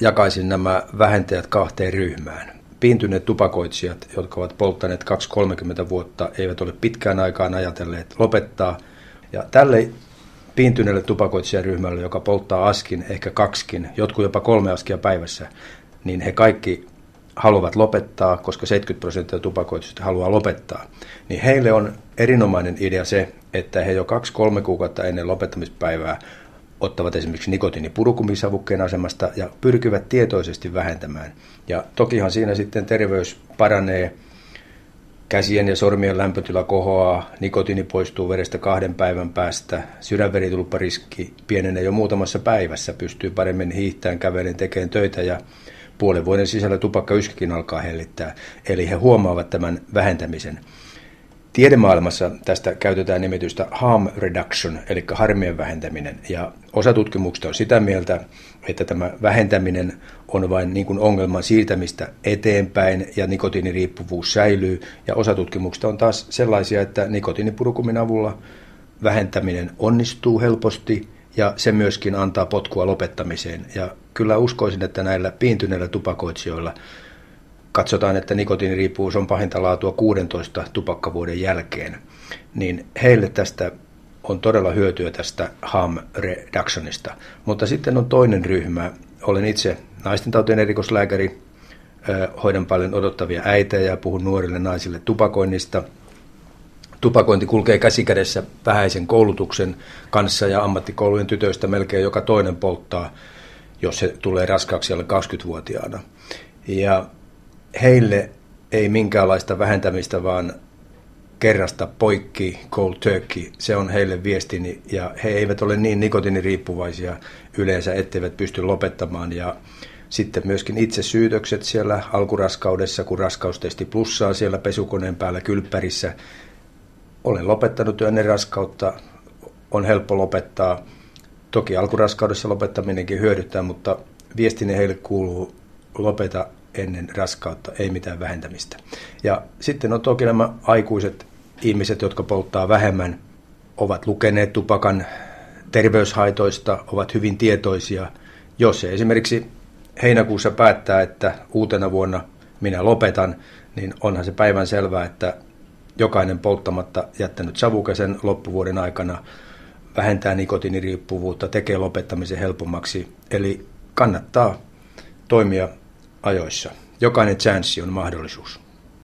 jakaisin nämä vähentäjät kahteen ryhmään. Piintyneet tupakoitsijat, jotka ovat polttaneet 2-30 vuotta, eivät ole pitkään aikaan ajatelleet lopettaa. Ja tälle piintyneelle tupakoitsijaryhmälle, joka polttaa askin, ehkä kaksikin, jotkut jopa kolme askia päivässä, niin he kaikki haluavat lopettaa, koska 70 prosenttia tupakoitsista haluaa lopettaa, niin heille on erinomainen idea se, että he jo kaksi-kolme kuukautta ennen lopettamispäivää ottavat esimerkiksi nikotiinipurukumisavukkeen asemasta ja pyrkivät tietoisesti vähentämään. Ja tokihan siinä sitten terveys paranee, käsien ja sormien lämpötila kohoaa, nikotiini poistuu verestä kahden päivän päästä, sydänveritulppariski pienenee jo muutamassa päivässä, pystyy paremmin hiihtämään, kävelen, tekemään töitä ja puolen vuoden sisällä tupakkayskikin alkaa hellittää. Eli he huomaavat tämän vähentämisen. Tiedemaailmassa tästä käytetään nimitystä harm reduction, eli harmien vähentäminen. Ja osa tutkimuksista on sitä mieltä, että tämä vähentäminen on vain niin kuin ongelman siirtämistä eteenpäin ja nikotiiniriippuvuus säilyy. Ja osa tutkimuksista on taas sellaisia, että nikotiinipurukumin avulla vähentäminen onnistuu helposti ja se myöskin antaa potkua lopettamiseen. Ja kyllä uskoisin, että näillä piintyneillä tupakoitsijoilla katsotaan, että nikotiiniriippuvuus on pahinta laatua 16 tupakkavuoden jälkeen, niin heille tästä on todella hyötyä tästä harm reductionista. Mutta sitten on toinen ryhmä. Olen itse naistentautien erikoislääkäri, hoidan paljon odottavia äitejä ja puhun nuorille naisille tupakoinnista. Tupakointi kulkee käsikädessä vähäisen koulutuksen kanssa ja ammattikoulujen tytöistä melkein joka toinen polttaa, jos se tulee raskaaksi alle 20-vuotiaana. Ja heille ei minkäänlaista vähentämistä, vaan kerrasta poikki cold turkey, se on heille viestini ja he eivät ole niin nikotiiniriippuvaisia yleensä, etteivät pysty lopettamaan ja sitten myöskin itse syytökset siellä alkuraskaudessa, kun raskaustesti plussaa siellä pesukoneen päällä kylppärissä. Olen lopettanut jo ennen raskautta, on helppo lopettaa. Toki alkuraskaudessa lopettaminenkin hyödyttää, mutta viestini heille kuuluu lopeta ennen raskautta, ei mitään vähentämistä. Ja sitten on toki nämä aikuiset ihmiset, jotka polttaa vähemmän, ovat lukeneet tupakan terveyshaitoista, ovat hyvin tietoisia. Jos se esimerkiksi heinäkuussa päättää, että uutena vuonna minä lopetan, niin onhan se päivän selvää, että jokainen polttamatta jättänyt savukäsen loppuvuoden aikana vähentää nikotiiniriippuvuutta, tekee lopettamisen helpommaksi. Eli kannattaa toimia ajoissa. Jokainen chanssi on mahdollisuus.